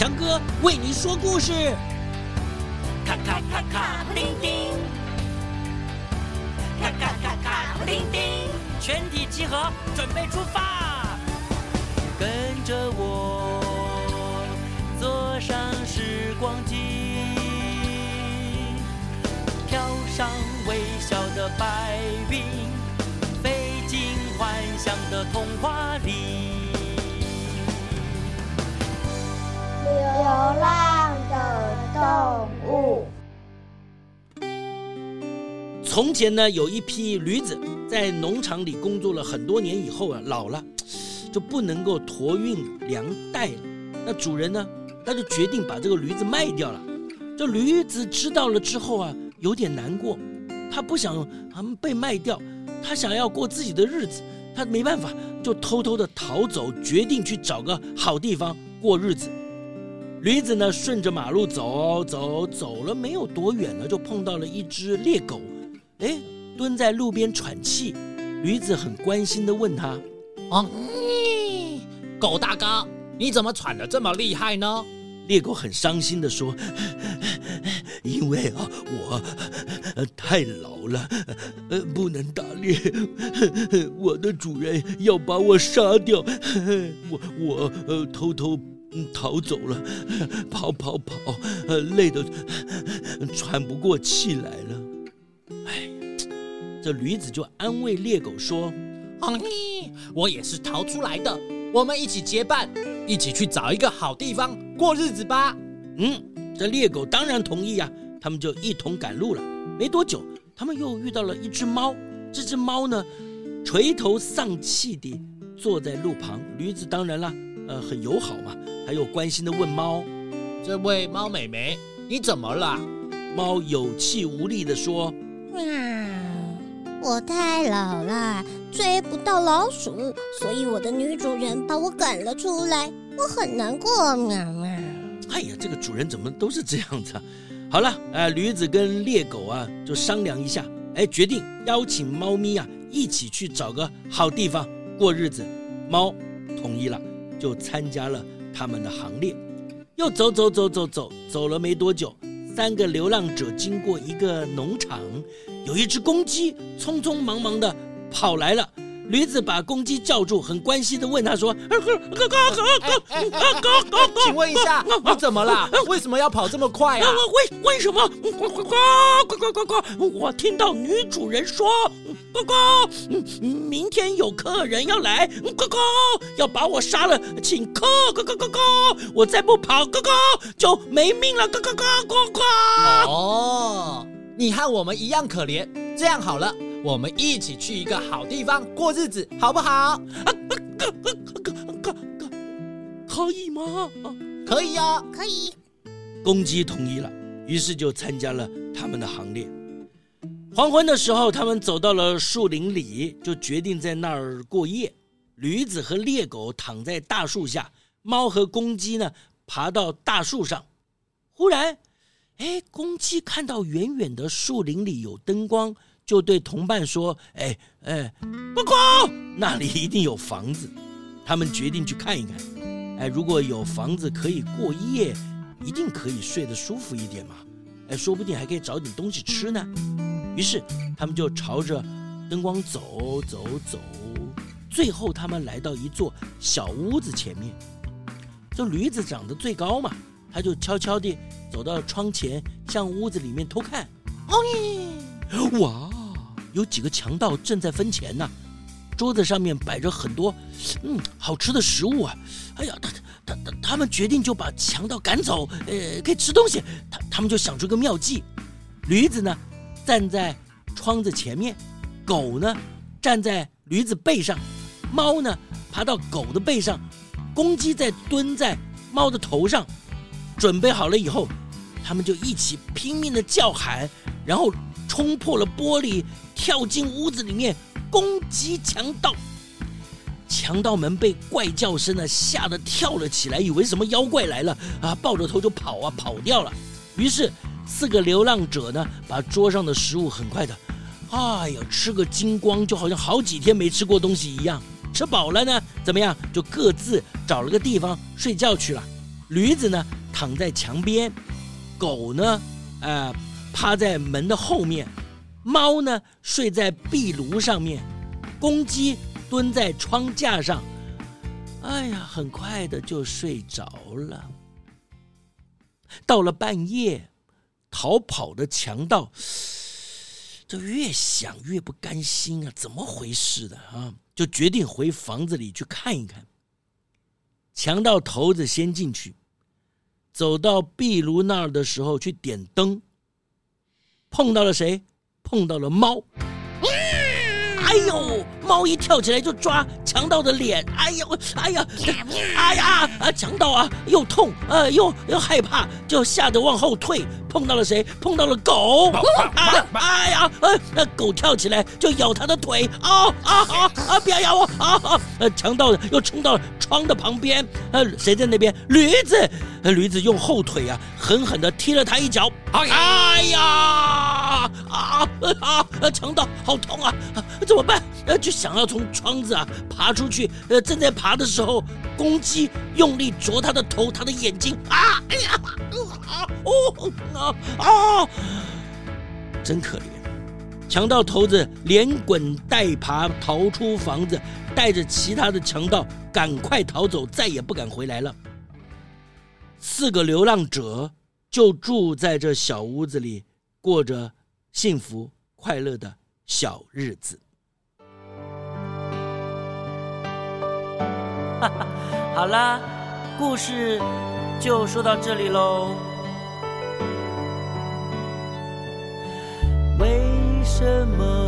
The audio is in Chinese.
强哥为你说故事。咔咔咔咔，布丁丁，咔咔咔咔，布丁丁，全体集合，准备出发。跟着我，坐上时光机，飘上微笑的白云，飞进幻想的童话里。流浪的动物。从前呢，有一批驴子在农场里工作了很多年以后啊，老了就不能够驮运粮袋了。那主人呢，他就决定把这个驴子卖掉了。这驴子知道了之后啊，有点难过，他不想他们被卖掉，他想要过自己的日子，他没办法，就偷偷的逃走，决定去找个好地方过日子。驴子呢，顺着马路走走走了没有多远呢，就碰到了一只猎狗，哎，蹲在路边喘气。驴子很关心的问他：“啊，狗大哥，你怎么喘的这么厉害呢？”猎狗很伤心的说：“因为啊，我太老了，呃不能打猎，我的主人要把我杀掉，我我呃偷偷。”逃走了，跑跑跑，呃，累得喘不过气来了。哎，这驴子就安慰猎狗说：“啊，我也是逃出来的，我们一起结伴，一起去找一个好地方过日子吧。”嗯，这猎狗当然同意呀，他们就一同赶路了。没多久，他们又遇到了一只猫。这只猫呢，垂头丧气地坐在路旁。驴子当然了。呃，很友好嘛，还有关心的问猫：“这位猫美眉，你怎么了？”猫有气无力的说：“啊，我太老了，追不到老鼠，所以我的女主人把我赶了出来，我很难过。”喵喵。哎呀，这个主人怎么都是这样子啊？好了，呃，驴子跟猎狗啊就商量一下，哎，决定邀请猫咪啊一起去找个好地方过日子。猫同意了。就参加了他们的行列，又走走走走走，走了没多久，三个流浪者经过一个农场，有一只公鸡匆匆忙忙的跑来了。驴子把公鸡叫住，很关心的问他说：“哥哥哥哥哥哥，请问一下，你怎么了？为什么要跑这么快啊？为为什么？哥哥哥哥哥哥，我听到女主人说，哥哥，明天有客人要来，哥哥要把我杀了请客，哥哥哥哥，我再不跑，哥哥就没命了，哥哥哥哥哥。哦，你和我们一样可怜，这样好了。”我们一起去一个好地方过日子，好不好？啊，可可可可可以吗？可以呀，可以。公鸡同意了，于是就参加了他们的行列。黄昏的时候，他们走到了树林里，就决定在那儿过夜。驴子和猎狗躺在大树下，猫和公鸡呢爬到大树上。忽然，哎，公鸡看到远远的树林里有灯光。就对同伴说：“哎哎，哥哥，那里一定有房子。他们决定去看一看。哎，如果有房子可以过夜，一定可以睡得舒服一点嘛。哎，说不定还可以找点东西吃呢。于是他们就朝着灯光走走走，最后他们来到一座小屋子前面。这驴子长得最高嘛，他就悄悄地走到窗前，向屋子里面偷看。哦，哇！有几个强盗正在分钱呢，桌子上面摆着很多，嗯，好吃的食物啊！哎呀，他他们决定就把强盗赶走，呃，可以吃东西。他他们就想出个妙计，驴子呢站在窗子前面，狗呢站在驴子背上，猫呢爬到狗的背上，公鸡在蹲在猫的头上。准备好了以后，他们就一起拼命的叫喊，然后冲破了玻璃。跳进屋子里面攻击强盗，强盗们被怪叫声呢吓得跳了起来，以为什么妖怪来了啊，抱着头就跑啊，跑掉了。于是四个流浪者呢，把桌上的食物很快的，哎呀，吃个精光，就好像好几天没吃过东西一样。吃饱了呢，怎么样？就各自找了个地方睡觉去了。驴子呢躺在墙边，狗呢，呃，趴在门的后面，猫呢睡在壁炉上面，公鸡蹲在窗架上。哎呀，很快的就睡着了。到了半夜，逃跑的强盗，这越想越不甘心啊，怎么回事的啊？就决定回房子里去看一看。强盗头子先进去，走到壁炉那儿的时候去点灯，碰到了谁？碰到了猫。哎呦！猫一跳起来就抓强盗的脸，哎呦，哎呀，哎呀，啊，强盗啊，又痛，呃，又又害怕，就吓得往后退。碰到了谁？碰到了狗。啊，哎呀，呃，那狗跳起来就咬他的腿。啊啊啊啊！不要咬我！啊！呃，强盗又冲到窗的旁边。呃，谁在那边？驴子。驴子用后腿啊，狠狠地踢了他一脚。哎呀！啊啊啊！强盗好痛啊！怎么办？呃，就。想要从窗子啊爬出去，呃，正在爬的时候，公鸡用力啄他的头，他的眼睛啊，哎呀，啊，哦，啊，啊，真可怜！强盗头子连滚带爬逃出房子，带着其他的强盗赶快逃走，再也不敢回来了。四个流浪者就住在这小屋子里，过着幸福快乐的小日子。好啦，故事就说到这里喽。为什么